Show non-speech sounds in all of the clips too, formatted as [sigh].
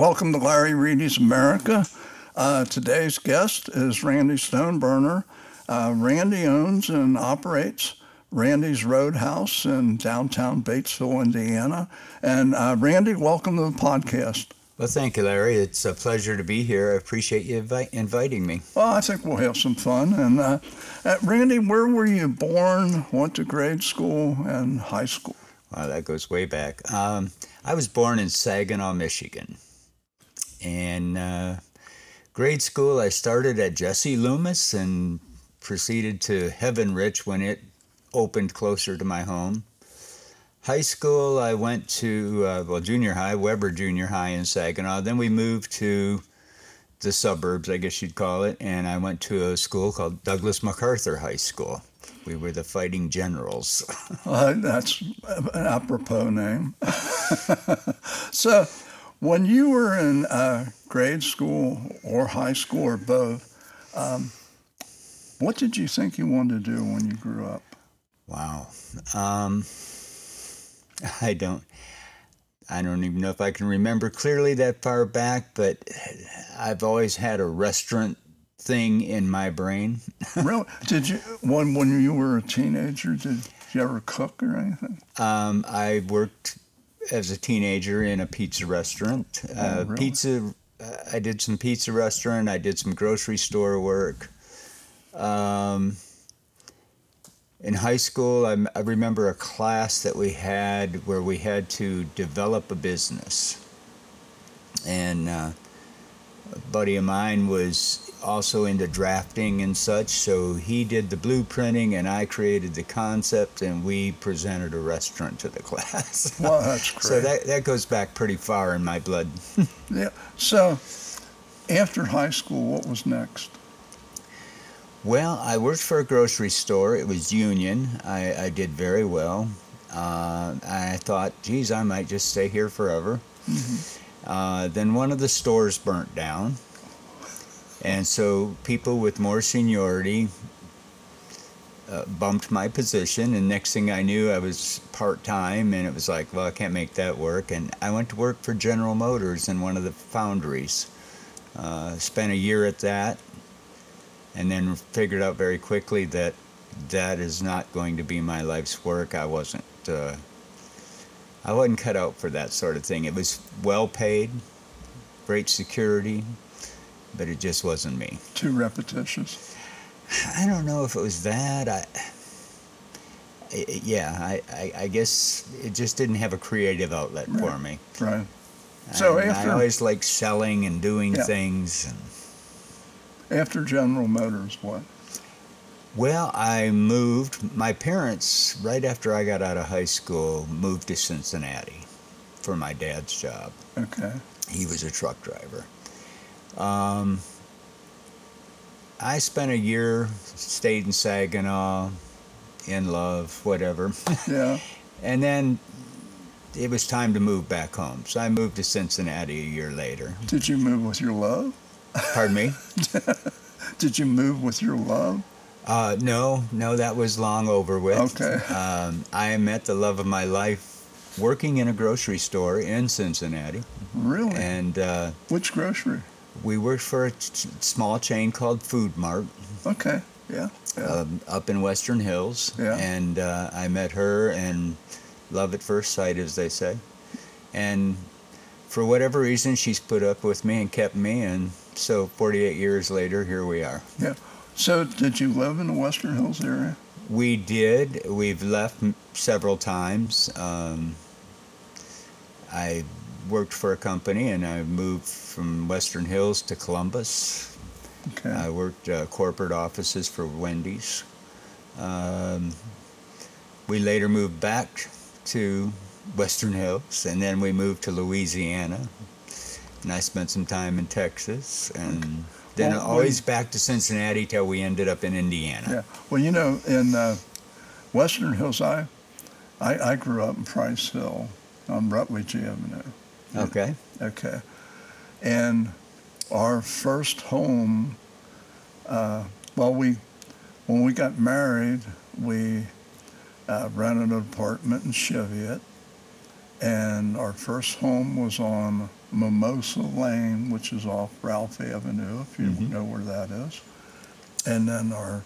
welcome to Larry Reedy's America. Uh, today's guest is Randy Stoneburner. Uh, Randy owns and operates Randy's Roadhouse in downtown Batesville, Indiana. And uh, Randy, welcome to the podcast. Well, thank you, Larry. It's a pleasure to be here. I appreciate you invi- inviting me. Well, I think we'll have some fun. And uh, uh, Randy, where were you born? Went to grade school and high school? Wow, that goes way back. Um, I was born in Saginaw, Michigan. And uh, grade school, I started at Jesse Loomis and proceeded to Heavenrich when it opened closer to my home. High school, I went to, uh, well, junior high, Weber Junior High in Saginaw. Then we moved to the suburbs, I guess you'd call it, and I went to a school called Douglas MacArthur High School. We were the Fighting Generals. [laughs] Uh, that's an apropos name. [laughs] so, when you were in uh, grade school or high school or both, um, what did you think you wanted to do when you grew up? Wow. Um, [laughs] I don't. I don't even know if I can remember clearly that far back, but I've always had a restaurant thing in my brain. [laughs] really? Did you when when you were a teenager? Did you ever cook or anything? Um, I worked as a teenager in a pizza restaurant. Oh, Uh, really? Pizza. uh, I did some pizza restaurant. I did some grocery store work. Um, in high school, I, I remember a class that we had where we had to develop a business. And uh, buddy of mine was also into drafting and such, so he did the blueprinting and I created the concept and we presented a restaurant to the [laughs] class. Well, that's great. [laughs] so that, that goes back pretty far in my blood. [laughs] Yeah. So, after high school, what was next? Well, I worked for a grocery store. It was union. I, I did very well. Uh, I thought, geez, I might just stay here forever. Uh, then one of the stores burnt down. And so people with more seniority uh, bumped my position. And next thing I knew, I was part time. And it was like, well, I can't make that work. And I went to work for General Motors in one of the foundries. Uh, spent a year at that and then figured out very quickly that that is not going to be my life's work. I wasn't uh, I wasn't cut out for that sort of thing. It was well paid, great security, but it just wasn't me. Too repetitious. I don't know if it was that. I, I yeah, I, I, I guess it just didn't have a creative outlet for me. Right. So And after- I always liked selling and doing Yeah. things. And, After General Motors, what? Well, I moved. My parents, right after I got out of high school, moved to Cincinnati for my dad's job. Okay. He was a truck driver. Um, I spent a year, stayed in Saginaw, in love, whatever. [laughs] Yeah. and then it was time to move back home. So I moved to Cincinnati a year later. Did you move with your love? Pardon me? [laughs] Did you move with your love? Uh, no, no, that was long over with. Okay. Um, I met the love of my life working in a grocery store in Cincinnati, Really? and uh, Which grocery? we worked for a ch- small chain called Food Mart Okay. Yeah. Yeah. um, up in Western Hills. Yeah. And uh, I met her, and love at first sight, as they say. And for whatever reason, she's put up with me and kept me, and so 48 years later, here we are. yeah. So, did you live in the Western Hills area? We did. We've left several times. Um, I worked for a company and I moved from Western Hills to Columbus. Okay. I worked uh, corporate offices for Wendy's. Um, we later moved back to Western Hills and then we moved to Louisiana. And I spent some time in Texas and then Well, always back to Cincinnati till we ended up in Indiana. yeah. Well, you know, in uh, Western Hills, I, I I grew up in Price Hill on Rutledge Avenue. Okay. Okay. And our first home, uh, well, we, when we got married, we uh, rented an apartment in Cheviot. And our first home was on Mimosa Lane, which is off Ralph Avenue, if you Mhm. know where that is. And then our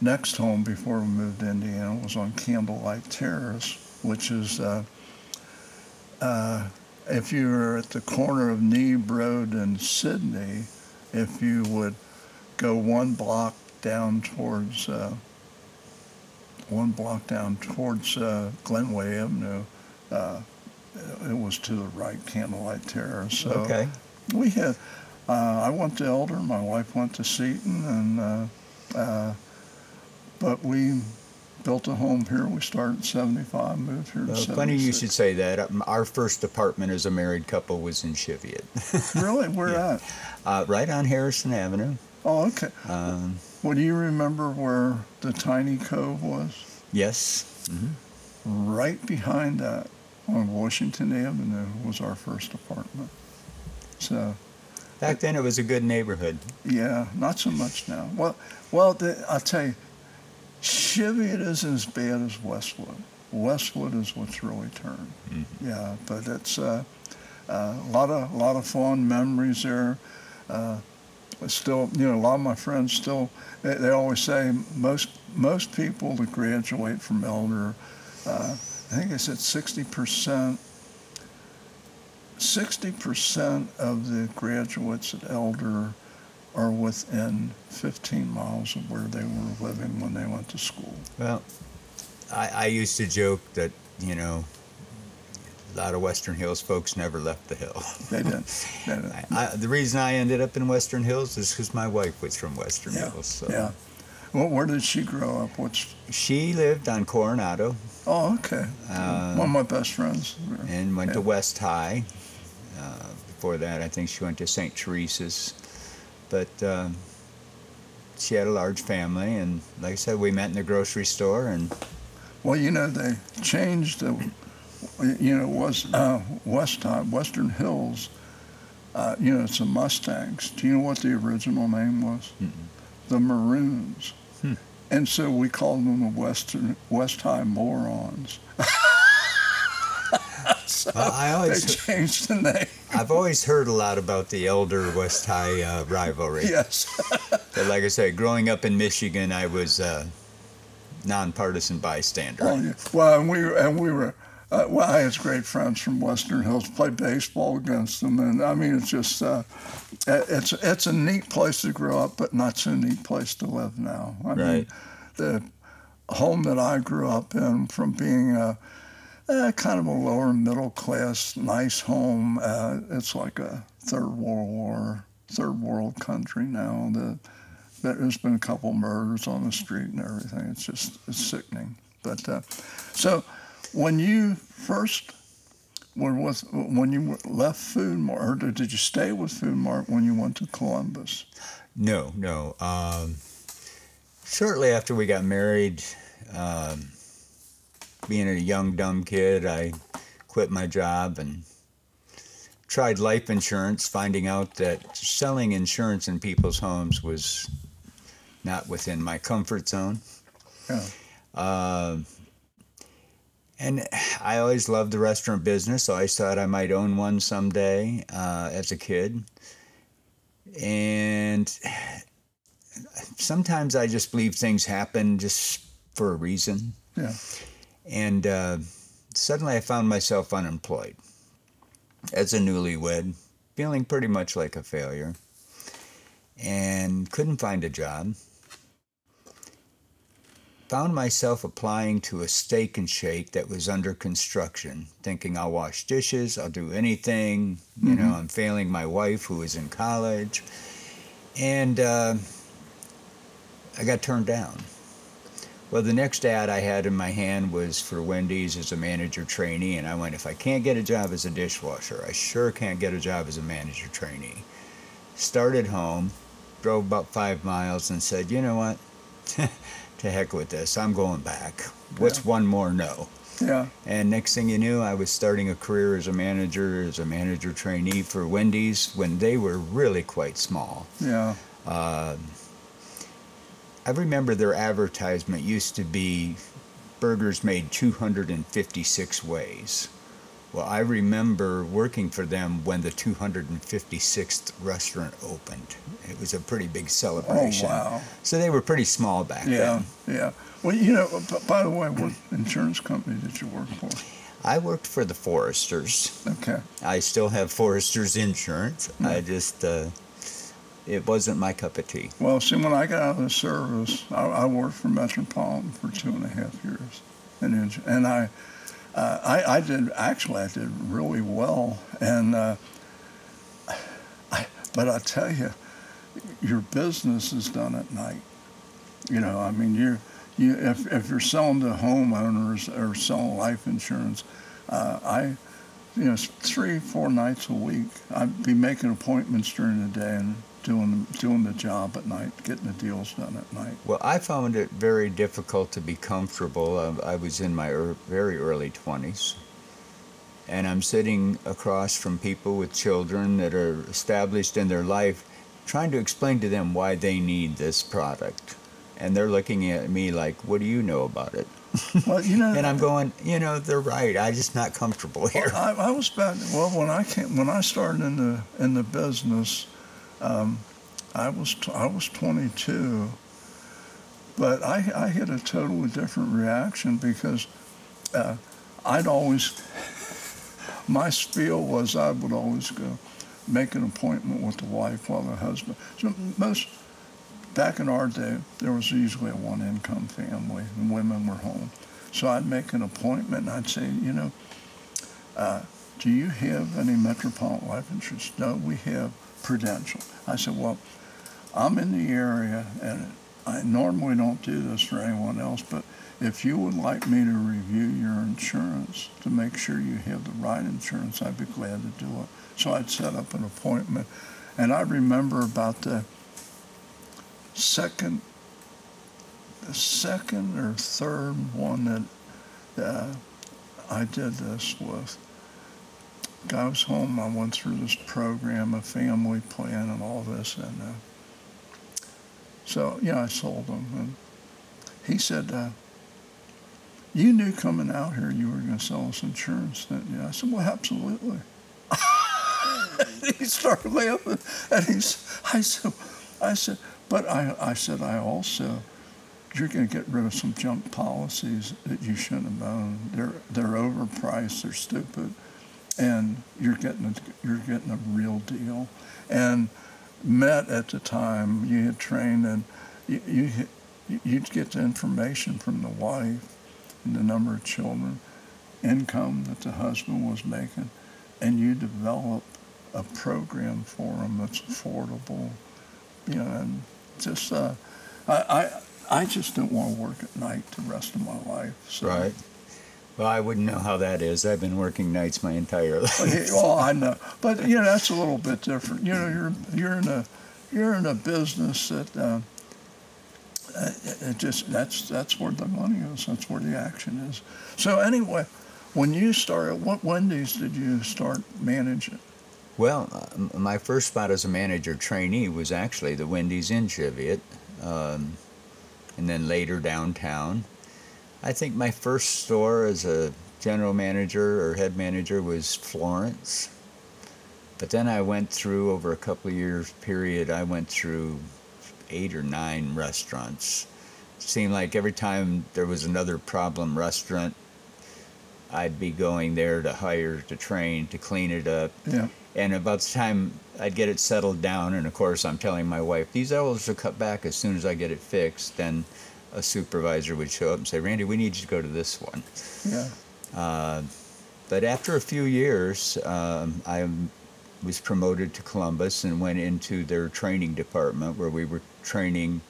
next home before we moved to Indiana was on Candlelight Terrace, which is, uh, uh, if you were at the corner of Neeb Road and Sidney, if you would go one block down towards, uh, one block down towards uh, Glenway Avenue, uh, it was to the right, Candlelight Terrace. So Okay. we had, uh, I went to Elder, my wife went to Seton, and uh, uh, but we built a home here. We started in '75, moved here Well, funny you should say that. Um, Our first apartment as a married couple was in Cheviot, [laughs] Really, where Yeah. at? uh, right on Harrison Avenue. Oh, okay. Um, Well, do you remember where the tiny cove was? yes. Right behind that, on Washington Avenue, was our first apartment. So, Back then, it was a good neighborhood. yeah, not so much now. Well, well, the, I'll tell you, Cheviot isn't as bad as Westwood. Westwood is what's really turned. Yeah, but it's uh, uh, a lot of lot of fond memories there. Uh, still, you know, a lot of my friends still. They, they always say most most people that graduate from Elder, uh, I think I said sixty percent. Sixty percent of the graduates at Elder are within 15 miles of where they were living when they went to school. Well, I, I used to joke that, you know, a lot of Western Hills folks never left the hill. They didn't. [laughs] They didn't. I, the reason I ended up in Western Hills is because my wife was from Western Yeah, Hills. So yeah. Well, where did she grow up? What's? She lived on Coronado Oh, okay. Uh, One of my best friends. and went to West High. Uh, before that, I think she went to St. Teresa's. But um, she had a large family, and like I said, we met in the grocery store, and Well, you know they changed the. You know, was uh, West High, Western Hills. Uh, you know, it's the Mustangs. Do you know what the original name was? The Maroons. And so we called them the Western West High Morons. [laughs] so Well, I they always, changed the name. I've always heard a lot about the Elder West High uh, rivalry. Yes. [laughs] But like I said, growing up in Michigan, I was a nonpartisan bystander. Oh, yeah. Well, and we and we were. Uh, well, I had great friends from Western Hills. Played baseball against them, and I mean, it's just uh, it's it's a neat place to grow up, but not so neat place to live now. I mean, the home that I grew up in, from being a, a kind of a lower middle class, nice home, uh, it's like a third world war, third world country now. The, there's been a couple murders on the street and everything. It's just it's sickening. But uh, so when you first were with when you left Food Mart, or did you stay with Food Mart when you went to Columbus? No, no. Um, shortly after we got married, um, being a young, dumb kid, I quit my job and tried life insurance, finding out that selling insurance in people's homes was not within my comfort zone. Yeah. Uh, and I always loved the restaurant business. So I always thought I might own one someday uh, as a kid. And sometimes I just believe things happen just for a reason. Yeah. And uh, suddenly I found myself unemployed as a newlywed, feeling pretty much like a failure, and couldn't find a job. Found myself applying to a steak and shake that was under construction, thinking I'll wash dishes, I'll do anything. You know, I'm failing my wife who is in college. And uh, I got turned down. Well, the next ad I had in my hand was for Wendy's as a manager trainee, and I went, if I can't get a job as a dishwasher, I sure can't get a job as a manager trainee. Started home, drove about five miles, and said, you know what? [laughs] to heck with this. I'm going back. What's one more no? Yeah. And next thing you knew, I was starting a career as a manager, as a manager trainee for Wendy's when they were really quite small. Yeah. Uh, I remember their advertisement used to be burgers made 256 ways. Well, I remember working for them when the 256th restaurant opened. It was a pretty big celebration. Oh, wow. So they were pretty small back Yeah, then. yeah. Yeah. Well, you know, by the way, what insurance company did you work for? I worked for the Foresters. Okay. I still have Foresters insurance. I just, uh, it wasn't my cup of tea. Well, see, when I got out of the service, I, I worked for Metropolitan for two and a half years, and and I, uh, I, I did actually I did really well, and uh, I, but I tell you, your business is done at night. You know, I mean, you you if if you're selling to homeowners or selling life insurance, uh, I. You know, three, four nights a week, I'd be making appointments during the day and doing doing the job at night, getting the deals done at night. Well, I found it very difficult to be comfortable. Uh, I was in my er- very early 20s, and I'm sitting across from people with children that are established in their life, trying to explain to them why they need this product. And they're looking at me like, What do you know about it? [laughs] Well, you know, And I'm going, You know, they're right. I'm just not comfortable here. Well, I, I was about well when I came when I started in the in the business. Um, I was t- I was 22, but I I had a totally different reaction because uh, I'd always [laughs] my spiel was I would always go make an appointment with the wife while the husband. So most back in our day, there was usually a one income family and women were home. So I'd make an appointment and I'd say, you know, uh, do you have any Metropolitan Life Insurance? No, we have Prudential. I said, well, I'm in the area and I normally don't do this for anyone else, but if you would like me to review your insurance to make sure you have the right insurance, I'd be glad to do it. So I'd set up an appointment. And I remember about the second, the second or third one that uh, I did this with. I was home. I went through this program, a family plan, and all this, and uh, so yeah, I sold him. And he said, uh, "You knew coming out here you were going to sell us insurance, didn't you?" I said, "Well, absolutely." [laughs] he started laughing, and he's. I said, "I said, but I, I said I also." You're going to get rid of some junk policies that you shouldn't have owned. They're they're overpriced. They're stupid and you're getting a, you're getting a real deal. And Met at the time, you had trained, and you, you you'd get the information from the wife, and the number of children, income that the husband was making, and you develop a program for them that's affordable, you know, and just uh, I, I I just don't want to work at night the rest of my life. So. Right. Well, I wouldn't know how that is. I've been working nights my entire [laughs] life. Well, I know, but you know that's a little bit different. You know, you're you're in a you're in a business that uh, it it just that's that's where the money is. That's where the action is. So anyway, when you started, what Wendy's did you start managing? Well, uh, my first spot as a manager trainee was actually the Wendy's in Cheviot, um, and then later downtown. I think my first store as a general manager or head manager was Florence. But then I went through over a couple of years period. I went through eight or nine restaurants. It seemed like every time there was another problem restaurant, I'd be going there to hire, to train, to clean it up. Yeah. And about the time I'd get it settled down, and of course I'm telling my wife, these hours will cut back as soon as I get it fixed, then a supervisor would show up and say, Randy, we need you to go to this one. Yeah. Uh, but after a few years, um, I was promoted to Columbus and went into their training department where we were training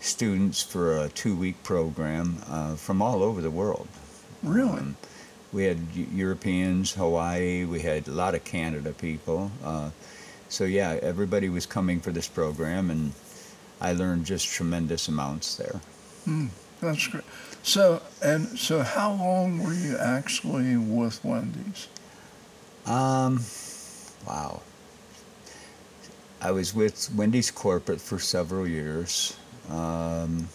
students for a two week program uh, from all over the world. Really? Um, we had Europeans, Hawaii, we had a lot of Canada people. Uh, so, yeah, everybody was coming for this program, and I learned just tremendous amounts there. Hmm, that's great. So and so, how long were you actually with Wendy's? Um, wow. I was with Wendy's corporate for several years. Um,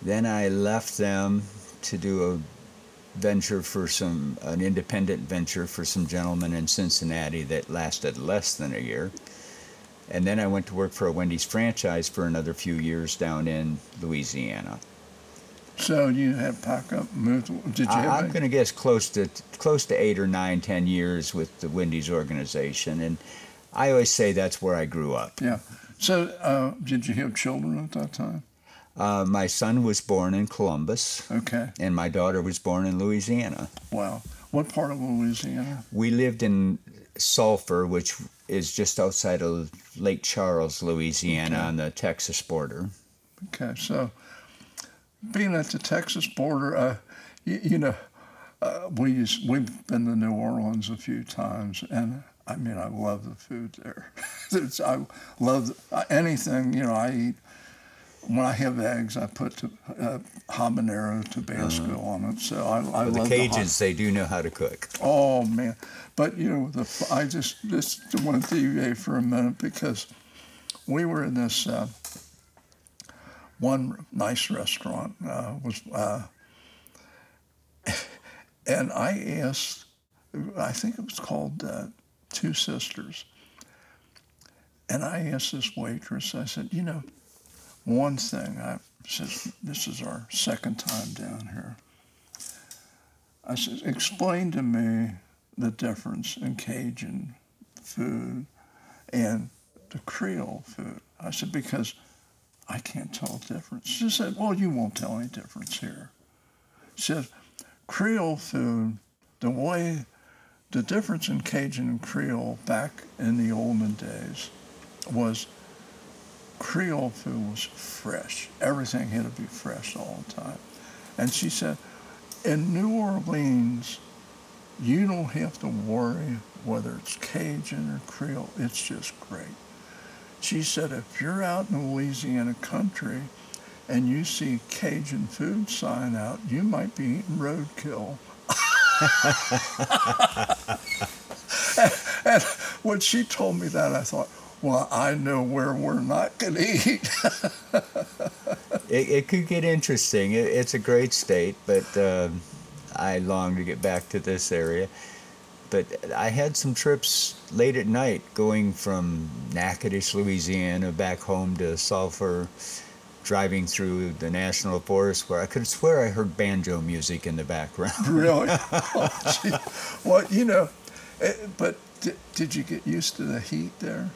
then I left them to do a venture for some an independent venture for some gentlemen in Cincinnati that lasted less than a year. And then I went to work for a Wendy's franchise for another few years down in Louisiana. So you had pack up, moved. Did you I, have? I'm going to guess close to close to eight or nine, ten years with the Wendy's organization, and I always say that's where I grew up. Yeah. So uh, did you have children at that time? Uh, my son was born in Columbus, Okay. and my daughter was born in Louisiana. Wow. What part of Louisiana? We lived in Sulphur, which is just outside of Lake Charles, Louisiana, Okay. on the Texas border. Okay. So being at the Texas border, uh, you, you know, uh, we we've been to New Orleans a few times, and I mean, I love the food there. [laughs] I love uh, anything. You know, I eat. When I have eggs, I put to, uh, habanero Tabasco on it. So I, I Uh-huh. the love the hot- Cajuns, they do know how to cook. Oh man, but you know the I just just want to deviate for a minute because we were in this uh, one nice restaurant uh, was uh, [laughs] and I asked I think it was called uh, Two Sisters. And I asked this waitress I said you know one thing I said this is our second time down here. I said, explain to me the difference in Cajun food and the Creole food. I said, because I can't tell the difference. She said, well, you won't tell any difference here. She said, Creole food, the way, the difference in Cajun and Creole back in the olden days was Creole food was fresh. Everything had to be fresh all the time. And she said, in New Orleans, you don't have to worry whether it's Cajun or Creole. It's just great. She said, if you're out in the Louisiana country and you see Cajun food sign out, you might be eating roadkill. [laughs] and when she told me that, I thought, well, I know where we're not going to eat. [laughs] It, it could get interesting. It, it's a great state, but um I long to get back to this area. But I had some trips late at night going from Natchitoches, Louisiana, back home to Sulphur, driving through the national forest where I could swear I heard banjo music in the background. [laughs] really? [laughs] Oh, well, you know, eh, but did, did you get used to the heat there?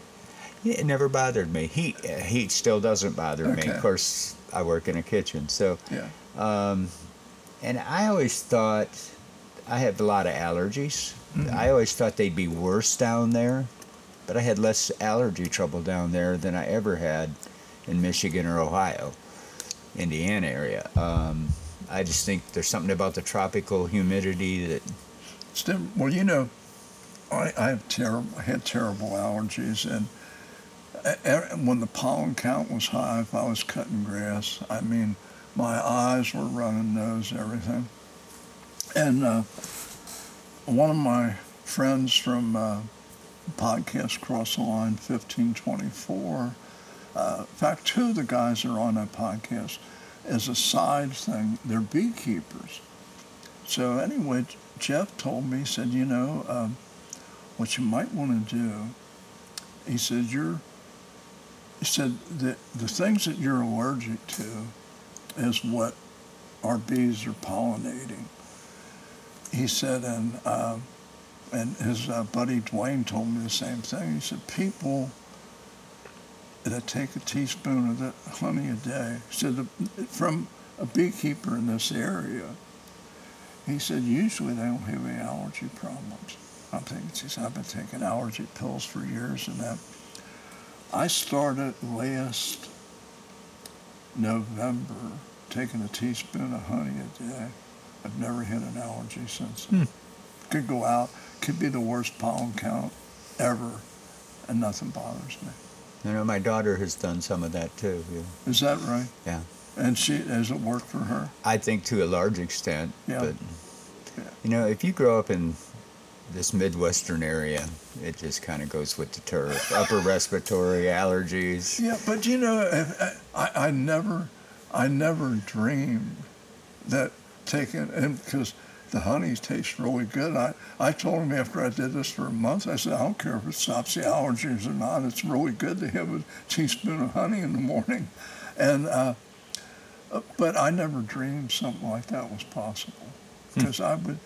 It never bothered me. Heat, uh, heat still doesn't bother me. Of course, I work in a kitchen, so Yeah. Um, and I always thought I have a lot of allergies. I always thought they'd be worse down there, but I had less allergy trouble down there than I ever had in Michigan or Ohio, Indiana area. Um, I just think there's something about the tropical humidity that different. Well, you know, I, I have terrible, I had terrible allergies, and when the pollen count was high, if I was cutting grass, I mean, my eyes were running, nose, everything. And uh, one of my friends from uh, podcast Cross the Line 1524, uh, in fact, two of the guys that are on that podcast, as a side thing, they're beekeepers. So anyway, Jeff told me, he said, you know, um, what you might want to do, he said, you're, he said that the things that you're allergic to is what our bees are pollinating. He said, and um, and his uh, buddy Dwayne told me the same thing. He said, people that take a teaspoon of that honey a day, said, from a beekeeper in this area, he said, usually they don't have any allergy problems. I'm thinking, he said, I've been taking allergy pills for years and that. I started last November taking a teaspoon of honey a day. I've never had an allergy since. then. Could go out, could be the worst pollen count ever, and nothing bothers me. you know my daughter has done some of that too. Yeah. Is that right? Yeah. And she has it worked for her? I think to a large extent, Yeah. but Yeah. you know, if you grow up in this midwestern area, it just kind of goes with the turf. Upper [laughs] respiratory allergies. Yeah, but you know, if- I, I never, I never dreamed that taking, and because the honey tastes really good. I, I told him after I did this for a month, I said, I don't care if it stops the allergies or not. It's really good to have a teaspoon of honey in the morning. And, uh, but I never dreamed something like that was possible because hmm. I would,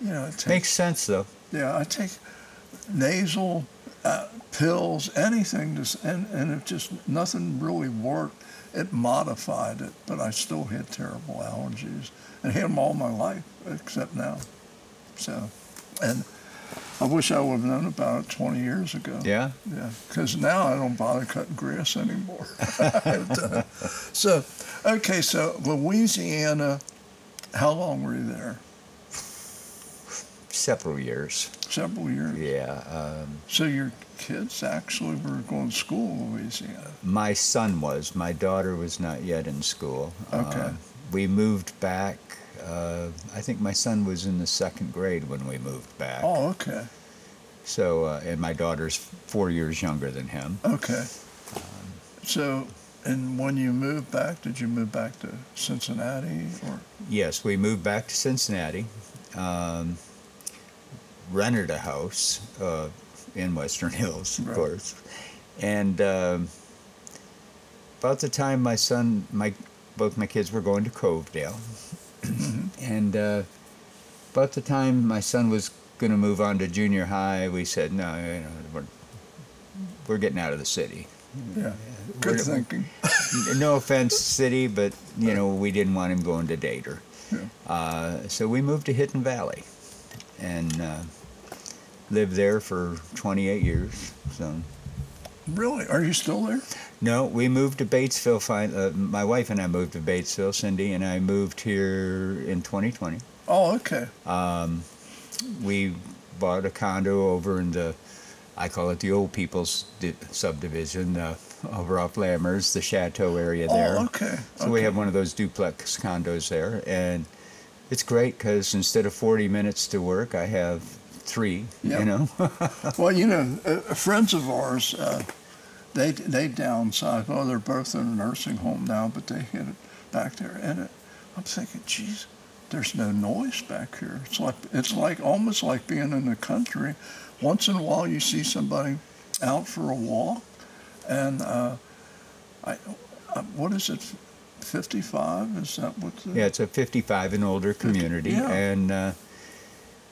you know, take, makes sense though. Yeah, I take nasal uh, pills, anything, to, and and it just nothing really worked. It modified it, but I still had terrible allergies and had them all my life except now. So, and I wish I would have known about it 20 years ago. Yeah? Yeah, because now I don't bother cutting grass anymore. [laughs] Uh, so, okay, so Louisiana, how long were you there? Several years. Several years? Yeah. Um, so your kids actually were going to school in Louisiana? My son was. My daughter was not yet in school. Okay. Uh, we moved back uh, I think my son was in the second grade when we moved back. Oh, okay. So, uh, and my daughter's four years younger than him. Okay. Um, so, and when you moved back, did you move back to Cincinnati or? Yes, we moved back to Cincinnati. Um, rented a house uh, in Western [laughs] Hills, of right. course, and um, about the time my son, my both my kids were going to Covedale, [clears throat] and uh, about the time my son was going to move on to junior high, we said, no, you know, we're, we're getting out of the city. Yeah, good we're, thinking. [laughs] no offense, city, but you know we didn't want him going to Dater. Yeah. Uh, so we moved to Hidden Valley, and uh, lived there for 28 years. So. Really? Are you still there? No, we moved to Batesville. Uh, my wife and I moved to Batesville. Cindy and I moved here in 2020. Oh, okay. Um, we bought a condo over in the, I call it the old people's di- subdivision, uh, over off Lammers, the Chateau area there. Oh, okay. So okay. we have one of those duplex condos there, and it's great because instead of 40 minutes to work, I have three. Yep. You know. [laughs] well, you know, uh, friends of ours. Uh, they they downsized. Oh, they're both in a nursing home now, but they hit it back there. And it, I'm thinking, geez, there's no noise back here. It's like it's like almost like being in the country. Once in a while, you see somebody out for a walk, and uh, I, uh, what is it? 55 is that what the, yeah it's a 55 and older community 50, yeah. and uh,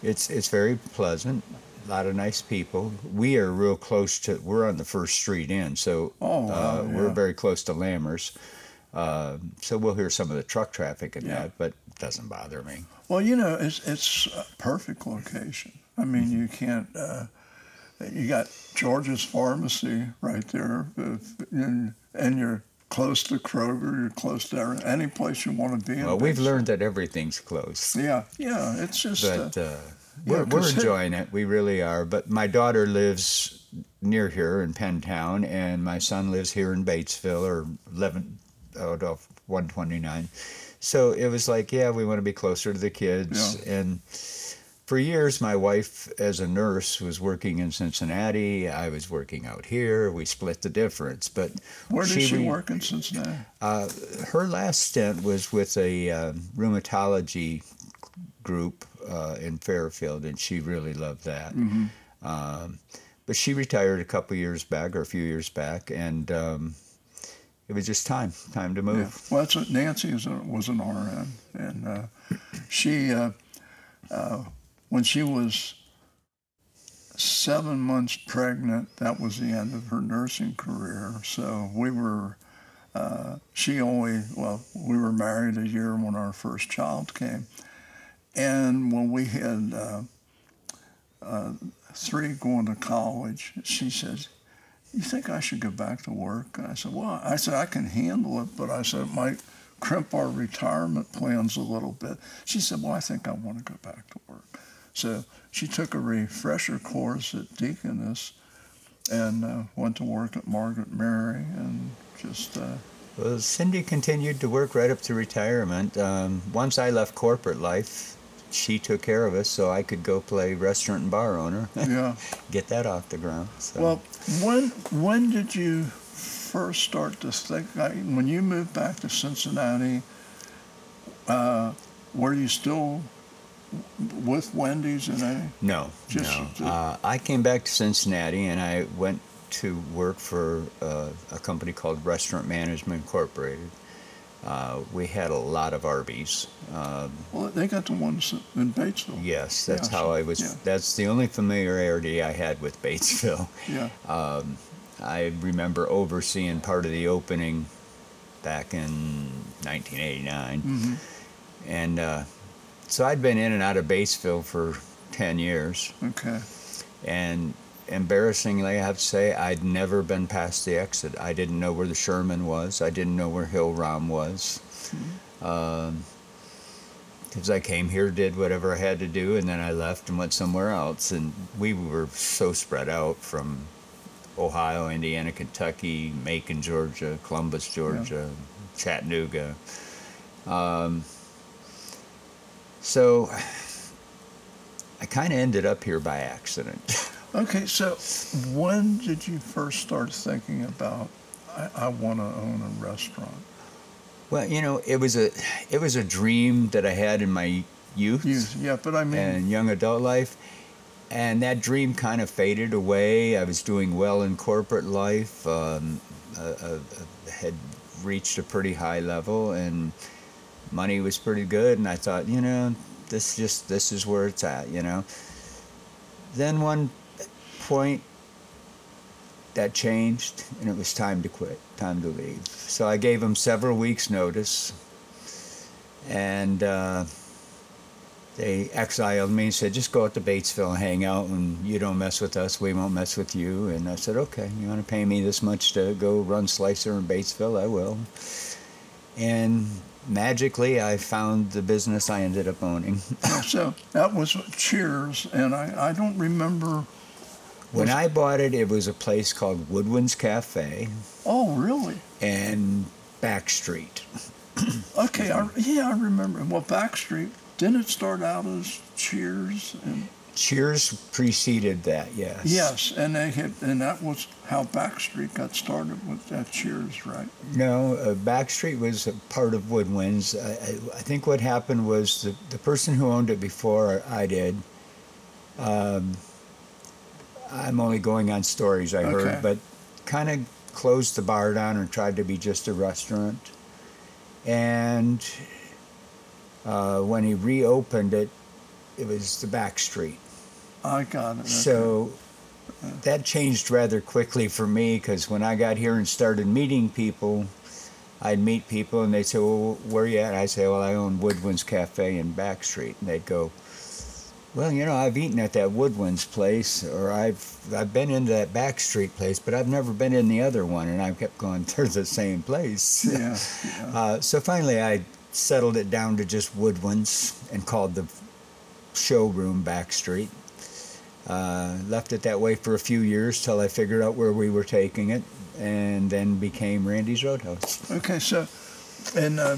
it's it's very pleasant a lot of nice people. We are real close to. We're on the first street in, so oh, wow, uh, yeah. we're very close to Lammers. Uh, so we'll hear some of the truck traffic and yeah. that, but it doesn't bother me. Well, you know, it's it's a perfect location. I mean, you can't. Uh, you got George's Pharmacy right there, and, and you're close to Kroger, you're close to any place you want to be. Well, we've learned that everything's close. Yeah, yeah, it's just. But, uh, we're, yeah, we're enjoying it. We really are. But my daughter lives near here in Penntown, and my son lives here in Batesville or 11 out of 129. So it was like, yeah, we want to be closer to the kids. Yeah. And for years, my wife, as a nurse, was working in Cincinnati. I was working out here. We split the difference. But where did she, she work in Cincinnati? Uh, her last stint was with a uh, rheumatology group uh, in Fairfield, and she really loved that. Mm-hmm. Um, but she retired a couple years back, or a few years back, and um, it was just time, time to move. Yeah. Well, that's what Nancy was, a, was an RN, and uh, she, uh, uh, when she was seven months pregnant, that was the end of her nursing career. So we were. Uh, she only, well, we were married a year when our first child came. And when we had uh, uh, three going to college, she says, "You think I should go back to work?" And I said, "Well, I said I can handle it, but I said it might crimp our retirement plans a little bit." She said, "Well, I think I want to go back to work." So she took a refresher course at Deaconess and uh, went to work at Margaret Mary and just. Uh, well, Cindy continued to work right up to retirement. Um, once I left corporate life, she took care of us so I could go play restaurant and bar owner. [laughs] Yeah. Get that off the ground. So. Well, when when did you first start to think? When you moved back to Cincinnati, uh, were you still with Wendy's and a? No, Just- no. Uh, I came back to Cincinnati and I went to work for uh, a company called Restaurant Management Incorporated. Uh, we had a lot of Arby's. Um, Well, they got the ones in Batesville. yes, that's Yeah, how I was. yeah. That's the only familiarity I had with Batesville. [laughs] Yeah. Um, I remember overseeing part of the opening back in 1989. hmm And uh, so I'd been in and out of Batesville for 10 years. Okay. And embarrassingly, I have to say, I'd never been past the exit. I didn't know where the Sherman was. I didn't know where Hill Rom was. Because I came here, did whatever I had to do, and then I left and went somewhere else. And we were so spread out from Ohio, Indiana, Kentucky, Macon, Georgia, Columbus, Georgia, Chattanooga. Um, so [sighs] I kind of ended up here by accident. [laughs] Okay, so when did you first start thinking about I, I want to own a restaurant? Well, you know, it was a it was a dream that I had in my youth You, yeah, but I mean, and young adult life, and that dream kind of faded away. I was doing well in corporate life, um, uh, uh, had reached a pretty high level, and money was pretty good. And I thought, you know, this just this is where it's at. You know. Then one point that changed and it was time to quit time to leave so i gave them several weeks notice and uh, they exiled me and said just go out to batesville and hang out and you don't mess with us we won't mess with you and i said okay you want to pay me this much to go run slicer in batesville i will and magically i found the business i ended up owning [laughs] so that was Cheers, and I, I don't remember. when i bought it it was a place called woodwinds cafe Oh, really? and back street [clears throat] Okay, I, yeah, I remember. Well, Backstreet didn't it start out as Cheers? And Cheers preceded that, yes. yes, and they had, and that was how Backstreet got started with that Cheers, right? No, uh, Backstreet was a part of Woodwinds. I, I, I think what happened was the, the person who owned it before I did, um, I'm only going on stories I Okay. heard, but kind of closed the bar down and tried to be just a restaurant. And uh, when he reopened it, it was the back street. I got it. okay. So that changed rather quickly for me because when I got here and started meeting people, I'd meet people and they'd say, Well, where are you at? I'd say, Well, I own Woodwinds Cafe in Back Street. And they'd go, Well, you know, I've eaten at that Woodwinds place or I've I've been into that Back Street place, but I've never been in the other one. And I kept going, [laughs] They're the same place. yeah, yeah. [laughs] Uh, so finally, I settled it down to just Woodwinds and called the showroom Backstreet. Uh, left it that way for a few years till I figured out where we were taking it, and then became Randy's Roadhouse. Okay, so, and uh,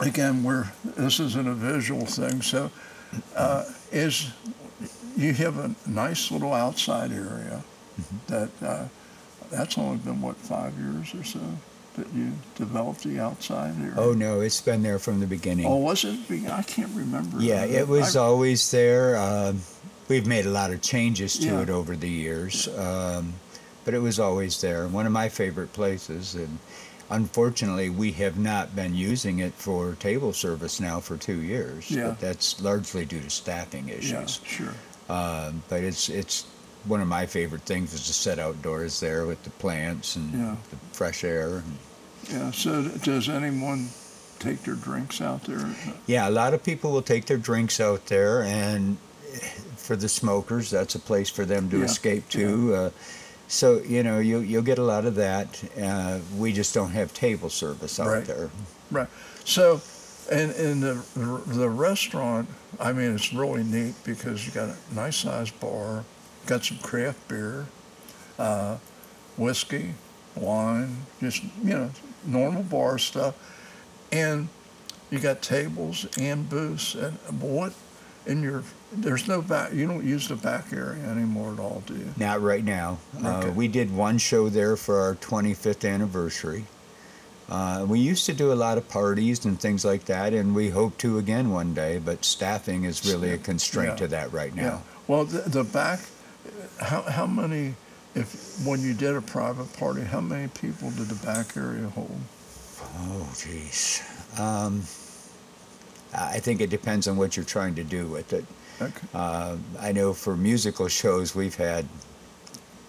again, we're this isn't a visual thing. So, uh, is you have a nice little outside area that uh, that's only been what five years or so that you developed the outside area. Oh no, it's been there from the beginning. Oh, was it? I can't remember. yeah, Uh, it was I- always there. Um we've made a lot of changes to Yeah. it over the years, um, but it was always there. One of my favorite places, and unfortunately, we have not been using it for table service now for two years. Yeah. But that's largely due to staffing yeah, issues. sure. Um, but it's it's one of my favorite things is to sit outdoors there with the plants and Yeah. the fresh air. Yeah. So, does anyone take their drinks out there? Yeah, a lot of people will take their drinks out there, and for the smokers, that's a place for them to Yeah, escape to. Uh, so you know, you you'll get a lot of that. Uh, we just don't have table service out Right. there. Right. So, and in the the restaurant, I mean, it's really neat because you got a nice sized bar, got some craft beer, uh, whiskey, wine, just you know, normal bar stuff, and you got tables and booths. And what in your there's no back. You don't use the back area anymore at all, do you? Not right now. Okay. Uh, we did one show there for our 25th anniversary. Uh, we used to do a lot of parties and things like that, and we hope to again one day. But staffing is really a constraint Yeah. to that right Yeah. now. Well, the, the back, how, how many, if when you did a private party, how many people did the back area hold? Oh, jeez. Um, I think it depends on what you're trying to do with it. Okay. Uh, I know for musical shows, we've had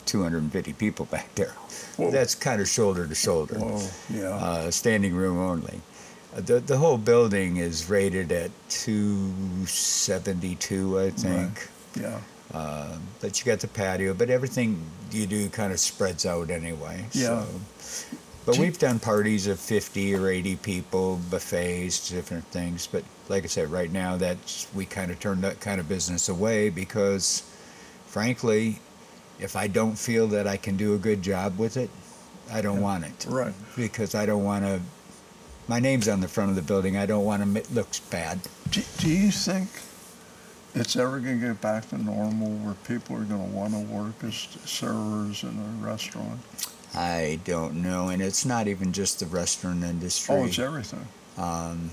250 people [laughs] back there. Whoa. That's kind of shoulder to shoulder, Whoa, yeah. uh, standing room only. Uh, The, the whole building is rated at 272, I think. yeah. Uh, but you got the patio, but everything you do kind of spreads out anyway. Yeah. So. But we've done parties of 50 or 80 people, buffets, different things. But like I said, right now that's we kind of turned that kind of business away because, frankly, if I don't feel that I can do a good job with it, I don't want it. Right. Because I don't want to. My name's on the front of the building. I don't want to. It looks bad. Do, do you think it's ever going to get back to normal where people are going to want to work as servers in a restaurant? I don't know, and it's not even just the restaurant industry. Oh, it's everything. Um,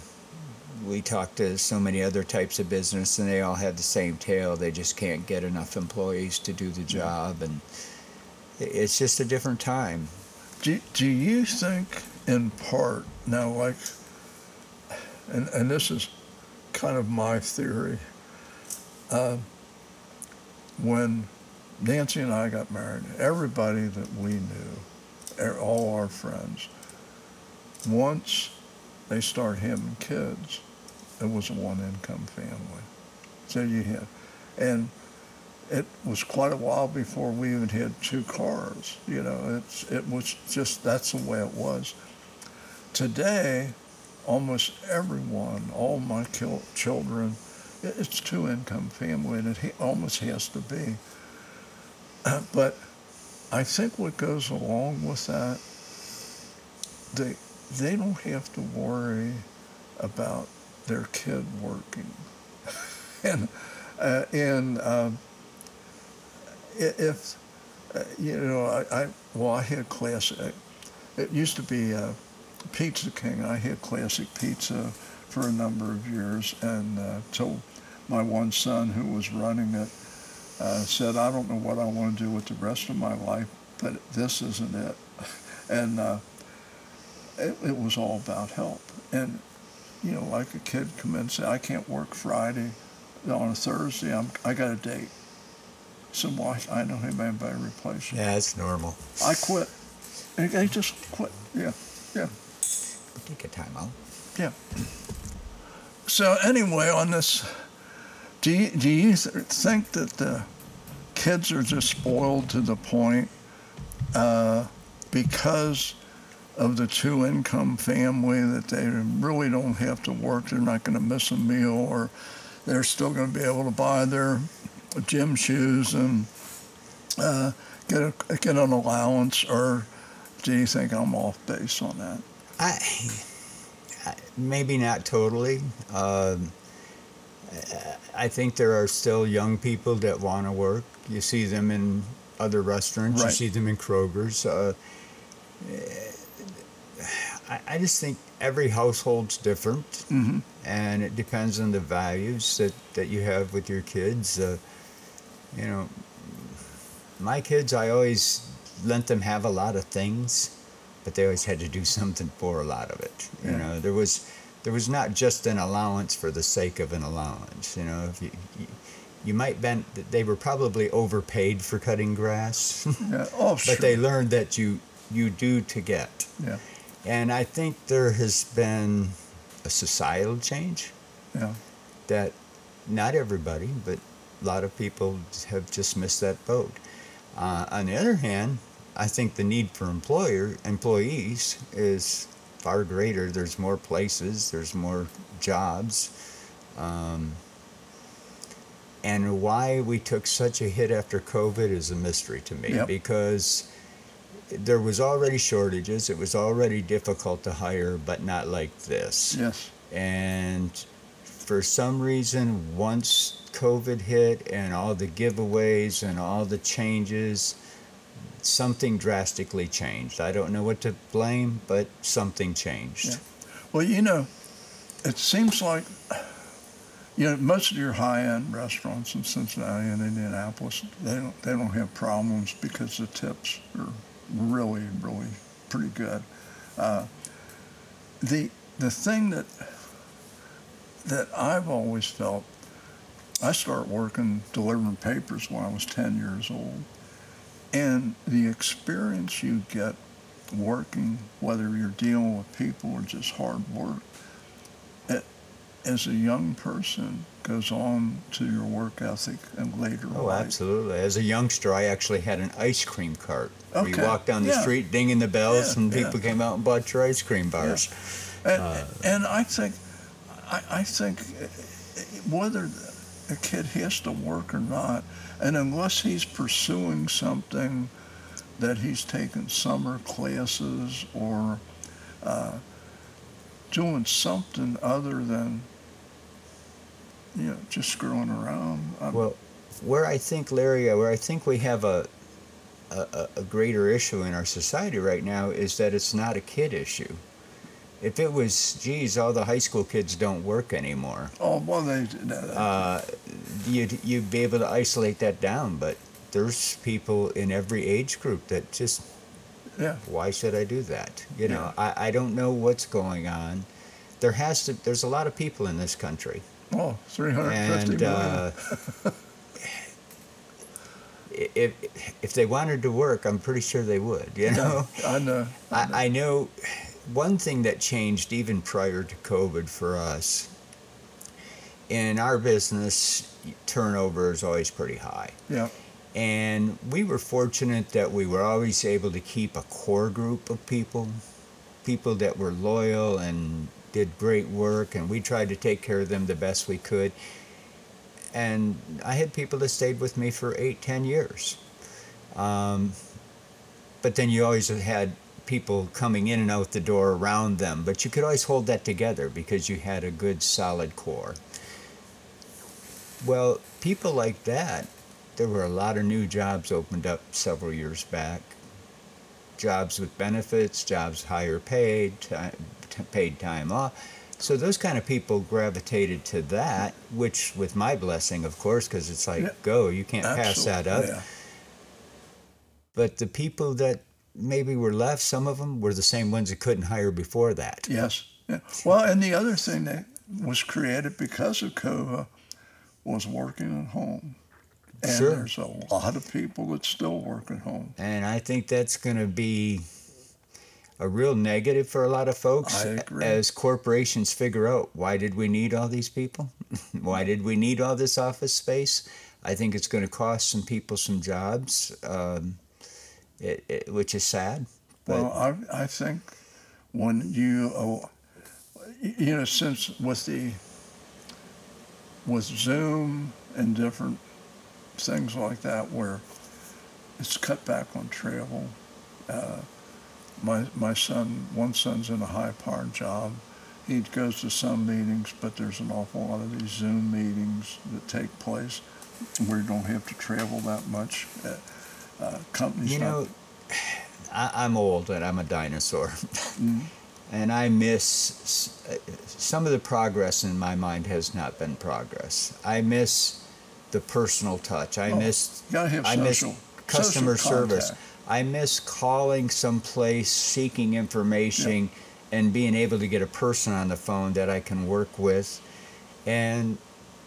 we talk to so many other types of business, and they all have the same tale. They just can't get enough employees to do the job, and it's just a different time. Do, do you think, in part, now, like, and, and this is kind of my theory, uh, when Nancy and I got married, everybody that we knew, all our friends, once they start having kids, it was a one income family. So you had, and it was quite a while before we even had two cars. You know, it's it was just that's the way it was. Today, almost everyone, all my children, it's two income family, and it almost has to be. [clears throat] but I think what goes along with that, they they don't have to worry about their kid working, [laughs] and uh, and. Um, if uh, you know, I, I well, I had classic. It used to be uh, Pizza King. I had classic pizza for a number of years, and uh, till my one son, who was running it, uh, said, "I don't know what I want to do with the rest of my life, but this isn't it." [laughs] And uh, it, it was all about help. And you know, like a kid come in and say, "I can't work Friday." On a Thursday, I'm, I got a date. So why I don't have anybody to replace me. Yeah, it's normal. I quit. And I just quit. Yeah, yeah, Take a time out. yeah. So anyway, on this, do you, do you think that the kids are just spoiled to the point uh, because of the two income family that they really don't have to work? They're not going to miss a meal, or they're still going to be able to buy their gym shoes and uh, get a, get an allowance, or do you think I'm off base on that? I, maybe not totally. Um, I think there are still young people that want to work. You see them in other restaurants. Right. You see them in Kroger's. Uh, I, I just think every household's different, Mm-hmm. and it depends on the values that, that you have with your kids. Uh, you know, my kids, I always let them have a lot of things, but they always had to do [laughs] something for a lot of it. You Yeah. know, there was there was not just an allowance for the sake of an allowance. You know, if you you, you might been they were probably overpaid for cutting grass, Yeah. [laughs] Oh, sure. but they learned that you you do to get. Yeah. And I think there has been a societal change Yeah. that not everybody, but a lot of people have just missed that boat. Uh, on the other hand, I think the need for employer employees is far greater. There's more places, there's more jobs, um, and why we took such a hit after COVID is a mystery to me Yep. because there was already shortages. It was already difficult to hire, but not like this. Yes. And for some reason, once COVID hit and all the giveaways and all the changes, something drastically changed. I don't know what to blame, but something changed. Yeah. Well, you know, it seems like you know most of your high-end restaurants in Cincinnati and Indianapolis they don't they don't have problems because the tips are really really pretty good. Uh, the the thing that that I've always felt I started working delivering papers when I was 10 years old. And the experience you get working, whether you're dealing with people or just hard work, it, as a young person goes on to your work ethic and later Oh, life. absolutely. As a youngster, I actually had an ice cream cart. where You walked down the Yeah. street dinging the bells, Yeah, and yeah. people came out and bought your ice cream bars. And, Uh, and I think, I, I think whether a kid has to work or not, and unless he's pursuing something that he's taken summer classes or uh, doing something other than, you know, just screwing around. I'm- Well, where I think, Larry, uh, where I think we have a, a, a- greater issue in our society right now is that it's not a kid issue. If it was, geez, all the high school kids don't work anymore, oh, well, they, uh, you'd, you'd be able to isolate that down. But there's people in every age group that just, yeah, why should I do that? You know, Yeah. I, I don't know what's going on. There has to, there's a lot of people in this country. oh, 350 and uh, [laughs] if if they wanted to work, I'm pretty sure they would. You know, I know. I, I know one thing that changed even prior to COVID for us. In our business, turnover is always pretty high. Yeah. And we were fortunate that we were always able to keep a core group of people, people that were loyal and did great work, and we tried to take care of them the best we could. And I had people that stayed with me for eight, ten years. Um, but then you always had people coming in and out the door around them, but you could always hold that together because you had a good, solid core. Well, people like that, there were a lot of new jobs opened up several years back. Jobs with benefits, jobs higher paid, paid time off. So those kind of people gravitated to that, which, with my blessing, of course, because it's like, Yeah. go, you can't pass that up. Yeah. But the people that maybe were left, some of them were the same ones that couldn't hire before that. Yes. Yeah. Well, and the other thing that was created because of COVID was working at home. And Sure. there's a lot of people that still work at home. And I think that's going to be a real negative for a lot of folks I agree. as corporations figure out why did we need all these people? [laughs] why did we need all this office space? I think it's going to cost some people some jobs, um, it, it, which is sad. But Well, I, I think when you, uh, you know, since with the, with Zoom and different things like that where it's cut back on travel. Uh, my, my son, one son's in a high powered job. He goes to some meetings, but there's an awful lot of these Zoom meetings that take place where you don't have to travel that much. Uh, uh, companies you not- know, [sighs] I, I'm old and I'm a dinosaur. Mm. And I miss some of the progress in my mind has not been progress. I miss the personal touch. I Oh, miss you gotta have I miss customer service. contact. I miss calling someplace, seeking information, and being able to get a person on the phone that I can work with. And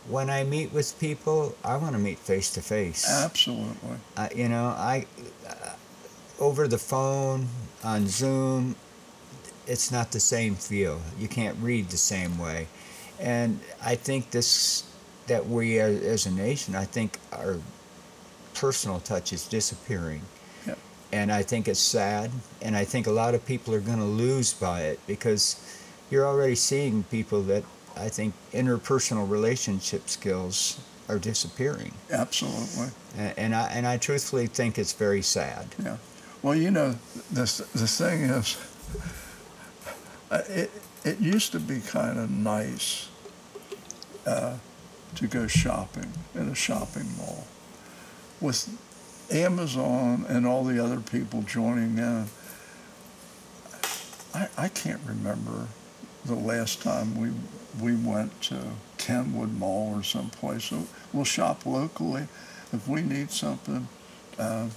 when I meet with people, I want to meet face to face. Absolutely. Uh, you know, I uh, over the phone on Zoom, it's not the same feel. You can't read the same way, and I think this that we as, as a nation, I think our personal touch is disappearing. Yep. And I think it's sad, and I think a lot of people are going to lose by it because you're already seeing people that I think interpersonal relationship skills are disappearing. Absolutely. A- and I and I truthfully think it's very sad. Yeah. Well, you know, the the thing is, it it used to be kind of nice uh, to go shopping in a shopping mall. With Amazon and all the other people joining in. I, I can't remember the last time we we went to Kenwood Mall or someplace. So we'll shop locally if we need something. Uh,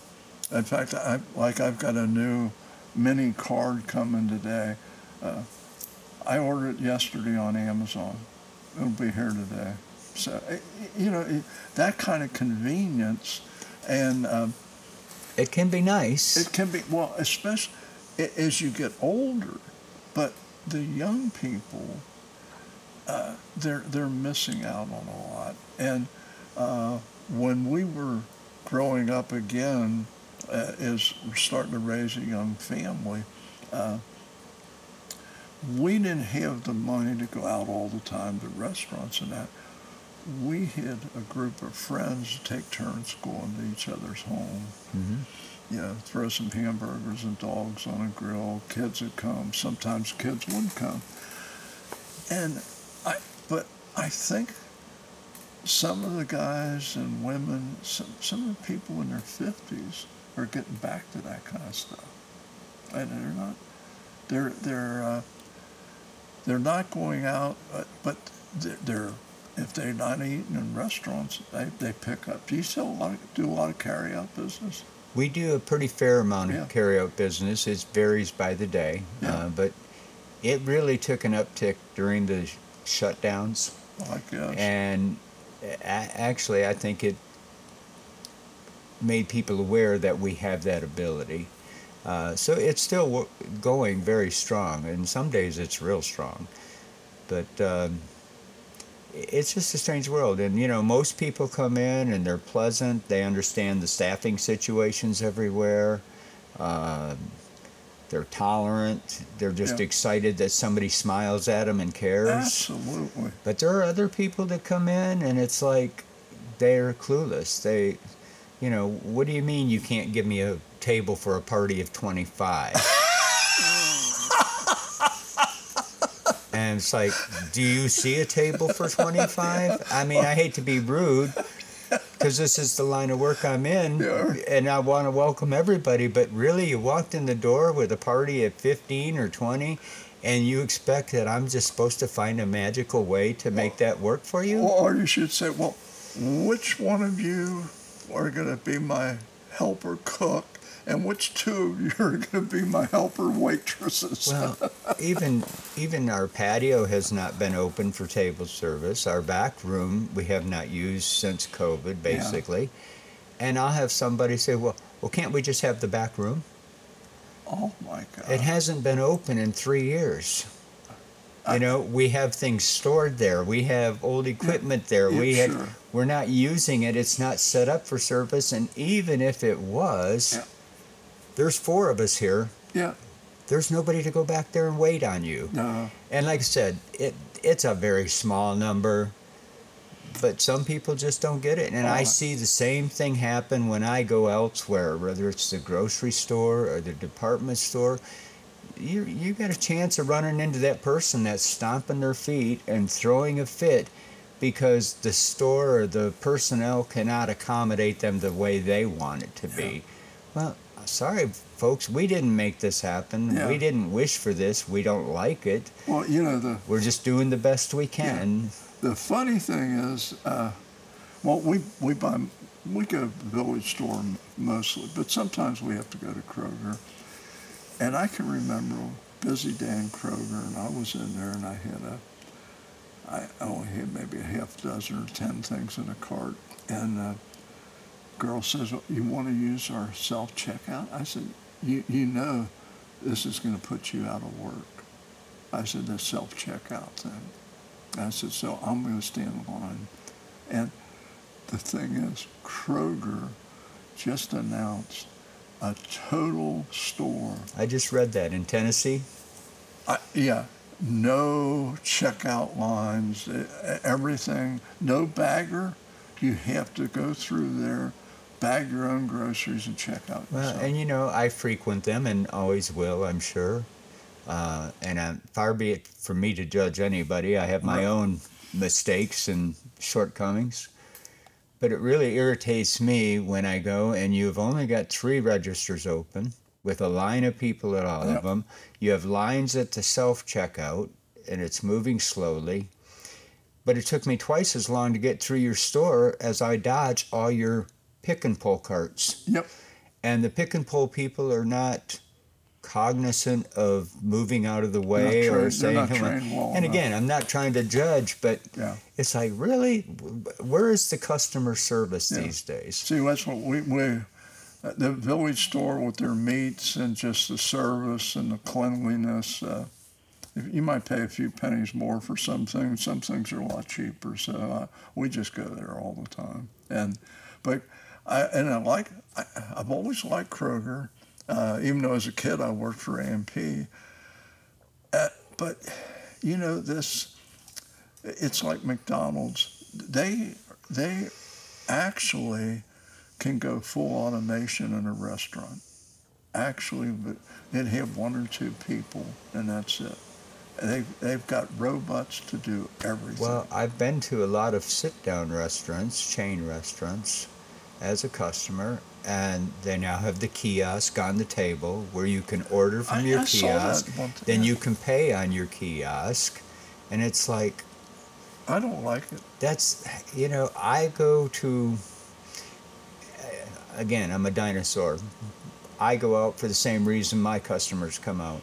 in fact, I like I've got a new mini card coming today. Uh, I ordered it yesterday on Amazon. It'll be here today. So eh, you know that kind of convenience, and um, it can be nice. It can be well, especially as you get older. But the young people, uh, they're they're missing out on a lot. And uh, when we were growing up again, uh, is starting to raise a young family. We didn't have the money to go out all the time to restaurants and that. We had a group of friends take turns going to each other's home. Mm-hmm. You know, throw some hamburgers and dogs on a grill. Kids would come. Sometimes kids wouldn't come. And I, but I think some of the guys and women, some, some of the people in their 50s are getting back to that kind of stuff. And they're not, they're, they're, uh, they're not going out, uh, but they're, they're, if they're not eating in restaurants, they, they pick up. Do you still a lot of, do a lot of carry out business? We do a pretty fair amount yeah. of carry out business. It varies by the day, yeah. uh, but it really took an uptick during the shutdowns. I guess. And actually, I think it made people aware that we have that ability. Uh, so it's still going very strong, and some days it's real strong. But um, it's just a strange world, and you know, most people come in and they're pleasant. They understand the staffing situations everywhere. Uh, they're tolerant. They're just yeah. excited that somebody smiles at them and cares. Absolutely. But there are other people that come in, and it's like they're clueless. They you know, what do you mean you can't give me a table for a party of 25? [laughs] and it's like, do you see a table for 25? I mean, I hate to be rude because this is the line of work I'm in yeah. and I want to welcome everybody, but really, you walked in the door with a party at 15 or 20 and you expect that I'm just supposed to find a magical way to make that work for you? Or you should say, well, which one of you are going to be my helper cook and which two of you are going to be my helper waitresses? well, even even our patio has not been open for table service. Our back room we have not used since COVID, basically. Yeah. And I'll have somebody say, "Well, well, can't we just have the back room?" Oh my God! It hasn't been open in three years. You know, we have things stored there. We have old equipment yeah, there. Yeah, we sure. have, we're not using it. It's not set up for service. And even if it was. There's four of us here. Yeah. There's nobody to go back there and wait on you. No. And like I said, it it's a very small number, but some people just don't get it. And I uh-huh. see the same thing happen when I go elsewhere, whether it's the grocery store or the department store you you got a chance of running into that person that's stomping their feet and throwing a fit because the store or the personnel cannot accommodate them the way they want it to be. Well, sorry, folks, we didn't make this happen. Yeah. We didn't wish for this. We don't like it. Well, you know the. We're just doing the best we can. Yeah. The funny thing is, uh, well, we we buy we go to the village store mostly, but sometimes we have to go to Kroger and I can remember busy Dan Kroger, and I was in there, and I had a, I only had maybe a half dozen or ten things in a cart, and the girl says, well, "You want to use our self checkout?" I said, "You you know, this is going to put you out of work." I said, "The self checkout thing." I said, "So I'm going to stand in line," and the thing is, Kroger just announced a total store. I just read that in Tennessee. I, yeah, no checkout lines, everything, no bagger. You have to go through there, bag your own groceries, and check out. Well, yourself. and you know, I frequent them and always will, I'm sure. Uh, and uh, far be it from me to judge anybody. I have my right. own mistakes and shortcomings. But it really irritates me when I go and you've only got three registers open with a line of people at all Yep. of them. You have lines at the self checkout and it's moving slowly. But it took me twice as long to get through your store as I dodge all your pick and pull carts. Yep. And the pick and pull people are not cognizant of moving out of the way trained- or saying not "Come on." trained well and enough. again i'm not trying to judge but Yeah. it's like really where is the customer service Yeah. these days See, that's what we, we the village store with their meats and just the service and the cleanliness. Uh, you might pay a few pennies more for some things. Some things are a lot cheaper. So uh, we just go there all the time. And but I and I like I, I've always liked Kroger. Uh, even though as a kid I worked for A&P. Uh, but you know this, it's like McDonald's. They they actually can go full automation in a restaurant. Actually, they'd have one or two people, and that's it. They they've got robots to do everything. well i've been to a lot of sit down restaurants chain restaurants as a customer and they now have the kiosk on the table where you can order from I- your I saw that kiosk then you can pay on your kiosk and it's like I don't like it. that's you know i go to again i'm a dinosaur. I go out for the same reason my customers come out.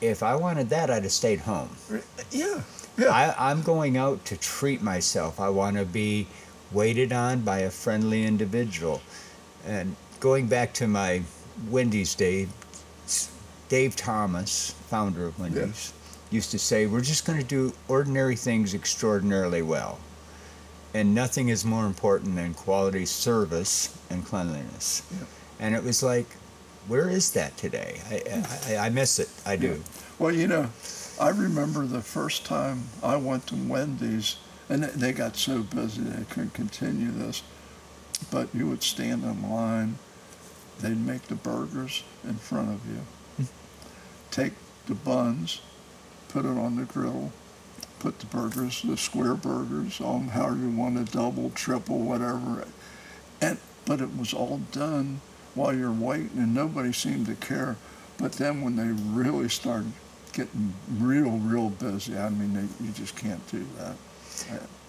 If i wanted that i'd have stayed home. Yeah, yeah. I, i'm going out to treat myself. I want to be waited on by a friendly individual. And going back to my wendy's day dave thomas founder of wendy's used to say we're just going to do ordinary things extraordinarily well and nothing is more important than quality service and cleanliness. Yeah. and it was like where is that today? I, I, I miss it. I do. Well, you know, I remember the first time I went to Wendy's, and they- got so busy they couldn't continue this. But you would stand in line, they'd make the burgers in front of you, take the buns, put it on the grill, put the burgers, the square burgers, on however you want it, double, triple, whatever. And but it was all done while you're waiting, and nobody seemed to care. But then when they really started getting real, real busy, I mean, they, you just can't do that.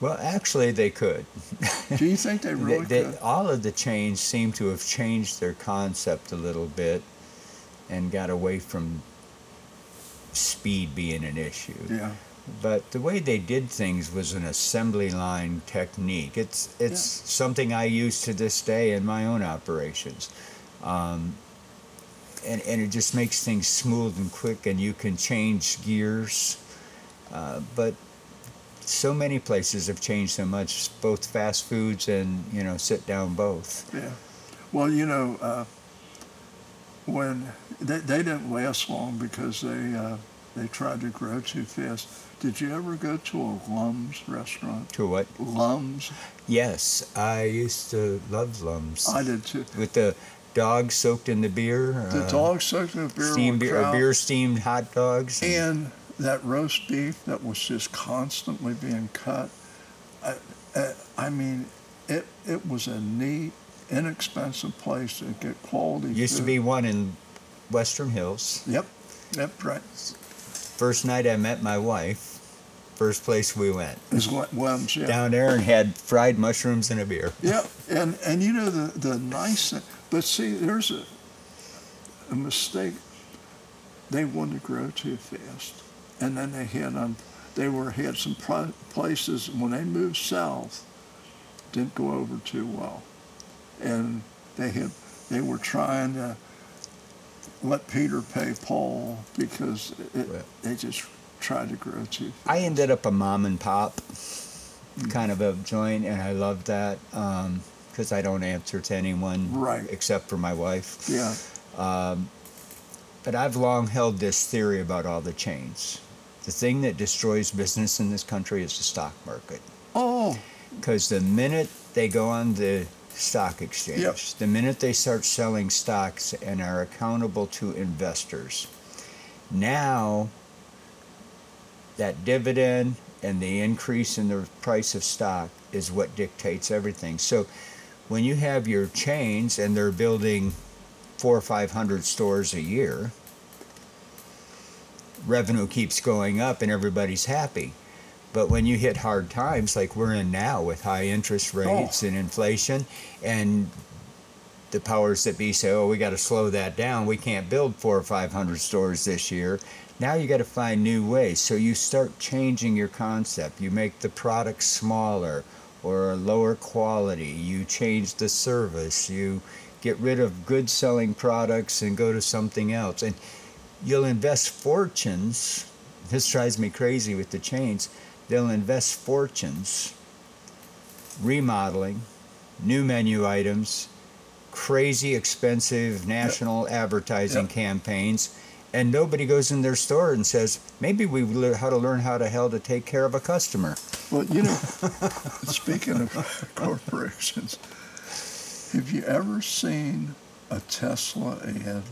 Well actually they could Do you think they [laughs] really they, could? they, all of the chains seem to have changed their concept a little bit and got away from speed being an issue. Yeah, But the way they did things was an assembly line technique. It's it's something I use to this day in my own operations. Um, and, and it just makes things smooth and quick and you can change gears. Uh, but so many places have changed so much, both fast foods and, you know, sit down both. yeah. Well, you know, uh, when they, they didn't last long because they uh, they tried to grow too fast. Did you ever go to a Lums restaurant? To what? Lums? Yes, I used to love Lums. I did too. With the dog soaked in the beer. The uh, dog soaked in the beer steamed beer, or beer steamed hot dogs. and- and that roast beef that was just constantly being cut. I, I, I mean, it it was a neat, inexpensive place to get quality. Used to be one in Western Hills. Yep, yep, right. First night I met my wife, first place we went. Is Wems, yeah. Down there and had fried mushrooms and a beer. Yeah, and and you know the the nice thing, but see, there's a a mistake. They want to grow too fast, and then they had on, they were had some pl- places when they moved south, didn't go over too well, and they had they were trying to let Peter pay Paul because it, Right. they just tried to grow too. I ended up a mom and pop mm. kind of a joint, and I love that um, because I don't answer to anyone Right. except for my wife. Yeah, um, But I've long held this theory about all the chains. The thing that destroys business in this country is the stock market. Oh, Because the minute they go on the stock exchange, Yep. the minute they start selling stocks and are accountable to investors, now that dividend and the increase in the price of stock is what dictates everything. So when you have your chains and they're building four or five hundred stores a year, revenue keeps going up and everybody's happy. But when you hit hard times like we're in now with high interest oh. rates Oh. and inflation and the powers that be say, "Oh, we got to slow that down. We can't build four or five hundred stores this year." Now you got to find new ways. So you start changing your concept. You make the product smaller or lower quality. You change the service. You get rid of good selling products and go to something else. And you'll invest fortunes. This drives me crazy with the chains. They'll invest fortunes remodeling, new menu items, crazy expensive national advertising Yep. campaigns, and nobody goes in their store and says, maybe we learn how to learn how to hell to take care of a customer. Well, you know, [laughs] speaking of corporations, have you ever seen a Tesla ad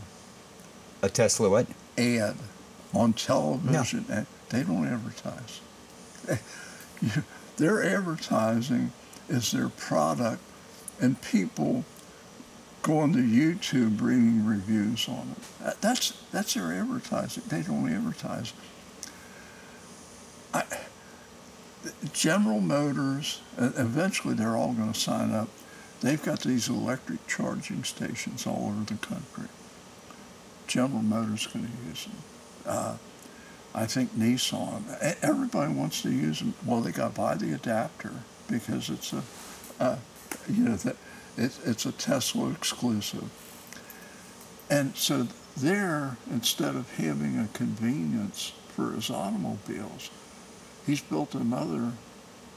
A Tesla what? ad on television? And They don't advertise. [laughs] Their advertising is their product, and people going to YouTube reading reviews on it. That's that's their advertising. They don't advertise. I, General Motors, uh, eventually they're all going to sign up. They've got these electric charging stations all over the country. General Motors going to use them. Uh, I think Nissan. Everybody wants to use them. Well, they got to buy the adapter because it's a, uh, you know, that it's it's a Tesla exclusive. And so there, instead of having a convenience for his automobiles, he's built another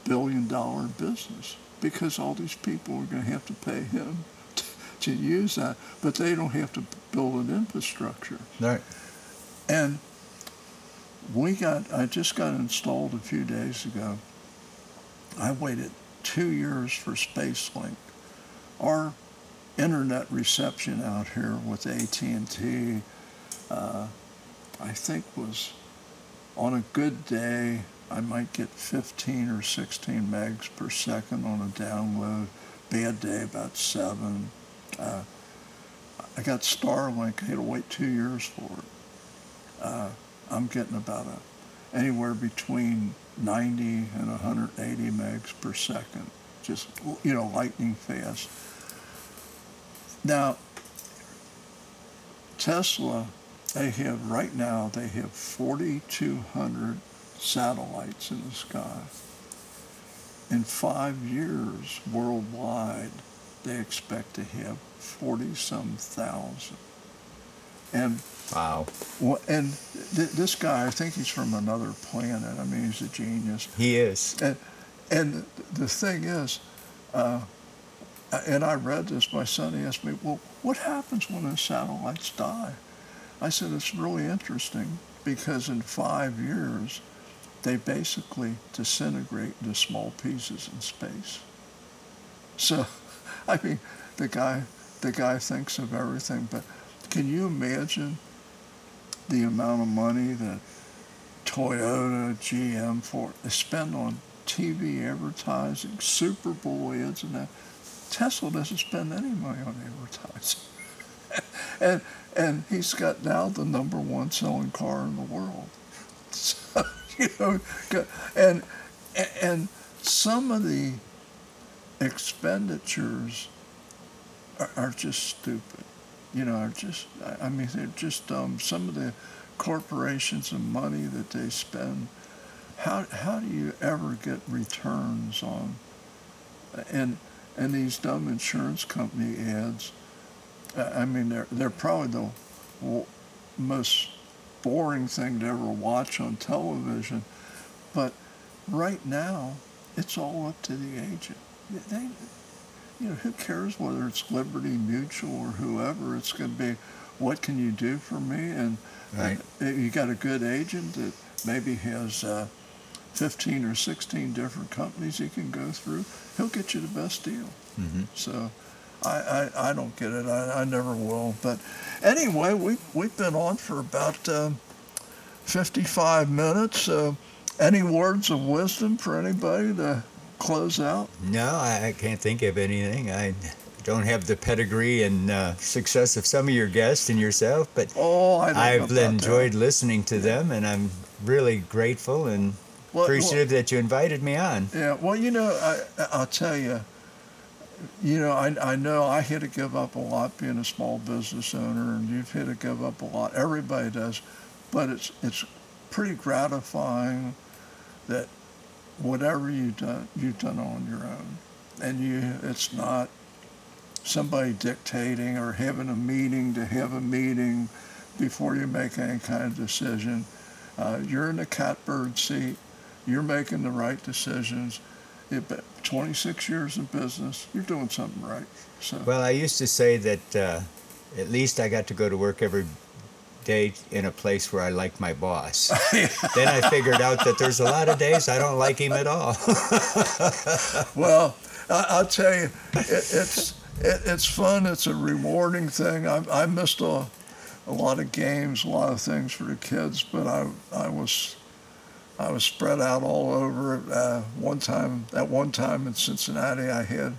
billion dollar business because all these people are going to have to pay him to, use that, but they don't have to build an infrastructure. Right. And we got, I just got installed a few days ago. I waited two years for SpaceLink. Our internet reception out here with AT&T, uh, I think was on a good day, I might get 15 or 16 megs per second on a download. Bad day, about seven. Uh, I got Starlink. I had to wait two years for it. Uh, I'm getting about a, anywhere between 90 and 180 megs per second. Just, you know, lightning fast. Now, Tesla, they have, right now, they have 4,200 satellites in the sky. In five years, worldwide, they expect to have 40 some thousand. And Wow. well, and th- this guy, I think he's from another planet. I mean, he's a genius. He is. And and the thing is, uh, and I read this. My son he asked me, "Well, what happens when the satellites die?" I said, "It's really interesting because in five years, they basically disintegrate into small pieces in space." So, [laughs] I mean, the guy the guy thinks of everything, but can you imagine the amount of money that Toyota, GM, Ford spend on TV advertising, Super Bowl ads, and that. Tesla doesn't spend any money on advertising, [laughs] and and he's got now the number one selling car in the world. [laughs] So you know, and and some of the expenditures are, are just stupid. You know, are just I- mean they're just um, some of the corporations and money that they spend. How how do you ever get returns on? And and these dumb insurance company ads. I mean they're they're probably the most boring thing to ever watch on television, but right now it's all up to the agent. They, you know, who cares whether it's Liberty Mutual or whoever? It's going to be, what can you do for me? And Right. uh, you got a good agent that maybe has uh, 15 or 16 different companies he can go through. He'll get you the best deal. hmm So I, I, I don't get it. I, I never will. But anyway, we, we've been on for about um 55 minutes. Uh, any words of wisdom for anybody to close out? No, I, can't think of anything. I don't have the pedigree and uh, success of some of your guests and yourself, but Oh, I I've about that. enjoyed listening to them, and I'm really grateful and Well- appreciative that you invited me on. Yeah, well, you know, I, I'll tell you, you know, I, I know I had to give up a lot being a small business owner, and you've had to give up a lot. Everybody does, but it's it's pretty gratifying that whatever you've done, you've done on your own, and you it's not somebody dictating or having a meeting to have a meeting before you make any kind of decision. Uh, you're in the catbird seat. You're making the right decisions. Been 26 years in business. You're doing something right. So Well, I used to say that uh, at least I got to go to work every day in a place where I like my boss. [laughs] [laughs] then I figured out that there's a lot of days I don't like him at all. [laughs] well, I, I'll tell you, it, it's it, it's fun. It's a rewarding thing. I, I missed a, a lot of games, a lot of things for the kids, but I I was I was spread out all over. Uh, one time, at one time in Cincinnati, I had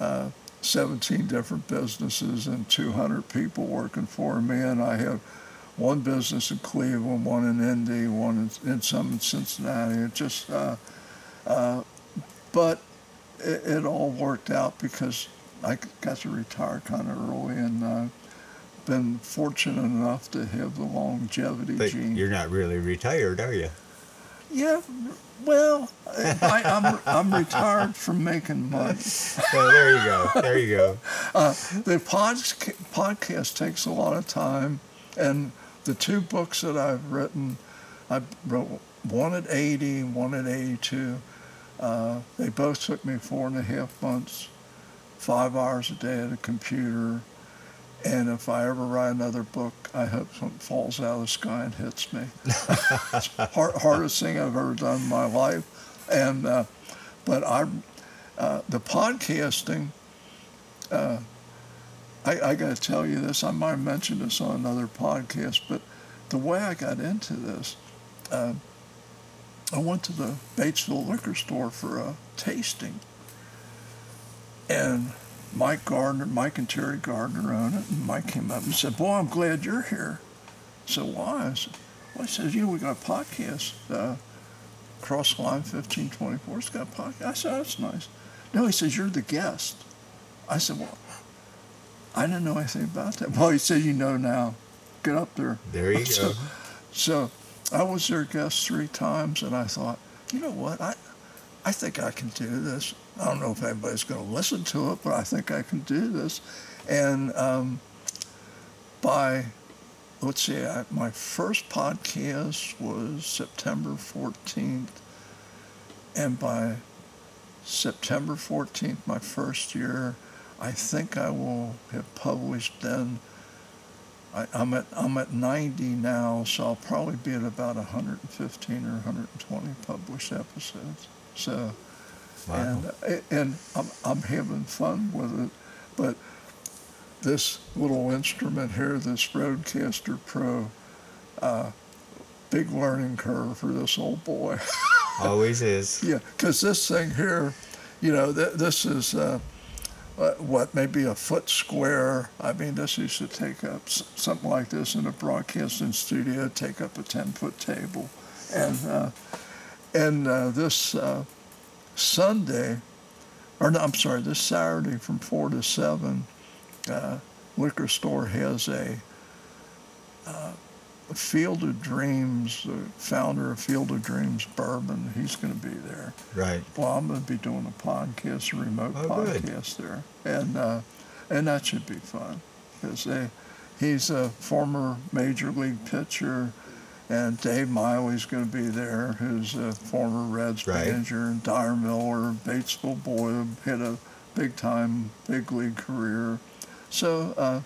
uh, 17 different businesses and 200 people working for me, and I had one business in Cleveland, one in Indy, one in, some in Cincinnati. It just, uh, uh, but it, it all worked out because I got to retire kind of early and uh, been fortunate enough to have the longevity but gene. you're not really retired, are you? Yeah, well, I, I'm I'm retired from making money. [laughs] Well, there you go. There you go. Uh, the podca- podcast takes a lot of time, and the two books that I've written, I wrote one at 80, one at 82. Uh, they both took me four and a half months, five hours a day at a computer. And if I ever write another book, I hope something falls out of the sky and hits me. [laughs] it's the hard, hardest thing I've ever done in my life. And uh, but I, uh, the podcasting. I, I got to tell you this. I might have mentioned this on another podcast, but the way I got into this, uh, I went to the Batesville liquor store for a tasting, and Mike Gardner, Mike and Terry Gardner own it, and Mike came up and said, "Boy, I'm glad you're here." So why? I said, well, he says, "You know, we got a podcast, uh, Cross Line 1524. It's got a podcast." I said, "That's nice." No, he says, "You're the guest." I said, "Well." I didn't know anything about that. Well, he said, you know now. Get up there. There you [laughs] So- go. So I was their guest three times, and I thought, you know what? I, I think I can do this. I don't know if anybody's going to listen to it, but I think I can do this. And um, by, let's see, I, my first podcast was September 14th. And by September 14th, my first year, I think I will have published then. I, I'm at I'm at 90 now, so I'll probably be at about 115 or 120 published episodes. So, Wow. and and I'm I'm having fun with it, but this little instrument here, this RodeCaster Pro, uh, big learning curve for this old boy. [laughs] Always is. Yeah, because this thing here, you know, th- this is uh, what maybe a foot square. I mean, this used to take up something like this in a broadcasting studio, take up a ten foot table, and uh, and uh, this uh, Sunday, or no, I'm sorry, this Saturday from four to seven, uh, liquor store has a. Uh, Field of Dreams, the founder of Field of Dreams Bourbon, he's going to be there. Right. Well, I'm going to be doing a podcast, a remote Oh, good. podcast there, and uh, and that should be fun because he's a former major league pitcher, and Dave Miley's going to be there, who's a former Reds Right. manager, and Dyar Miller, Batesville boy, had a big time big league career, so uh,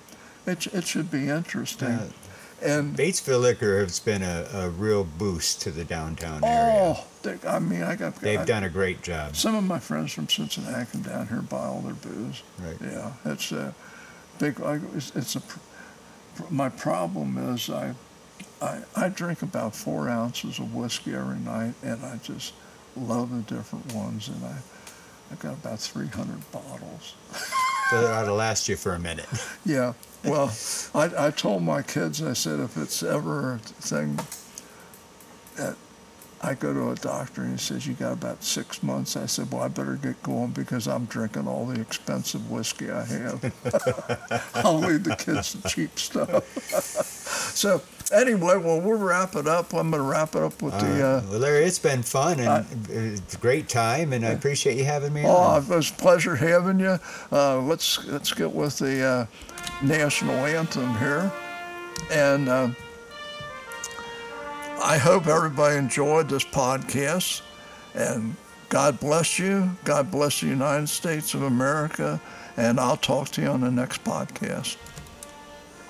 it it should be interesting, Uh, and. Batesville Liquor has been a, a real boost to the downtown oh, area. Oh, they, I mean, I got. They've I- done a great job. Some of my friends from Cincinnati come down here and buy all their booze. Right. Yeah, it's a big. It's, it's a. My problem is I, I, I drink about four ounces of whiskey every night, and I just love the different ones. And I, I've got about 300 bottles. [laughs] That ought to last you for a minute. [laughs] Yeah. Well, I, I told my kids, I said, if it's ever a thing that I go to a doctor and he says, you got about six months, I said, well, I better get going because I'm drinking all the expensive whiskey I have. [laughs] I'll leave the kids the cheap stuff. [laughs] so, anyway, well, we'll wrap it up. I'm going to wrap it up with the. Uh, well, Larry, it's been fun and it's a great time, and I appreciate you having me Oh, on. it was a pleasure having you. Uh, let's let's get with the uh, national anthem here, and uh, I hope everybody enjoyed this podcast. And God bless you. God bless the United States of America. And I'll talk to you on the next podcast.